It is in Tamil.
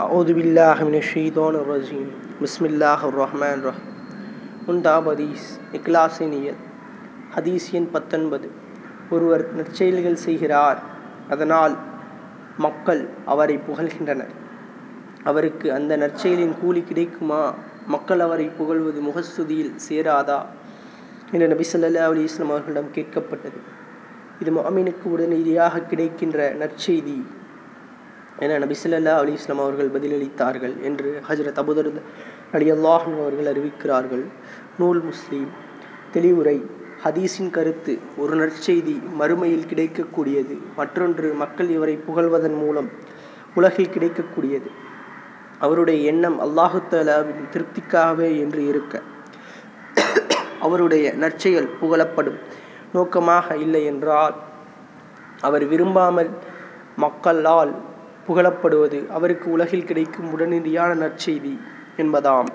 अऊदबिल्लाशैतरजीम ஷீதோன் ரஹீம் முன்தாப் ஹதீஸ் இக்லாஸை நியத். ஹதீஸ் எண் பத்தொன்பது. ஒருவர் நற்செயல்கள் செய்கிறார். அதனால் மக்கள் அவரை புகழ்கின்றனர். அவருக்கு அந்த நற்செயலின் கூலி கிடைக்குமா? மக்கள் அவரை புகழ்வது முகஸ்துதியில் சேராதா? என்று நபி சொல்லல்லா அலி இஸ்லாம் அவர்களிடம் கேட்கப்பட்டது. இது மாமினுக்கு உடனடியாக கிடைக்கின்ற நற்செய்தி. என நபி ஸல்லல்லாஹு அலைஹி வஸல்லம் அவர்கள் பதிலளித்தார்கள் என்று ஹஜ்ரத் அபுதர் அலி அல்லாஹும் அவர்கள் அறிவிக்கிறார்கள். நூல் முஸ்லீம். தெளிவுரை. ஹதீஸின் கருத்து ஒரு நற்செய்தி மறுமையில் கிடைக்கக்கூடியது. மற்றொன்று மக்கள் இவரை புகழ்வதன் மூலம் உலகில் கிடைக்கக்கூடியது. அவருடைய எண்ணம் அல்லாஹுத்தலாவின் திருப்திக்காகவே என்று இருக்க. அவருடைய நற்செயல் புகழப்படும். நோக்கமாக இல்லை என்றால் அவர் விரும்பாமல் மக்களால் புகழப்படுவது அவருக்கு உலகில் கிடைக்கும் உடனடியான நற்செய்தி என்பதாம்.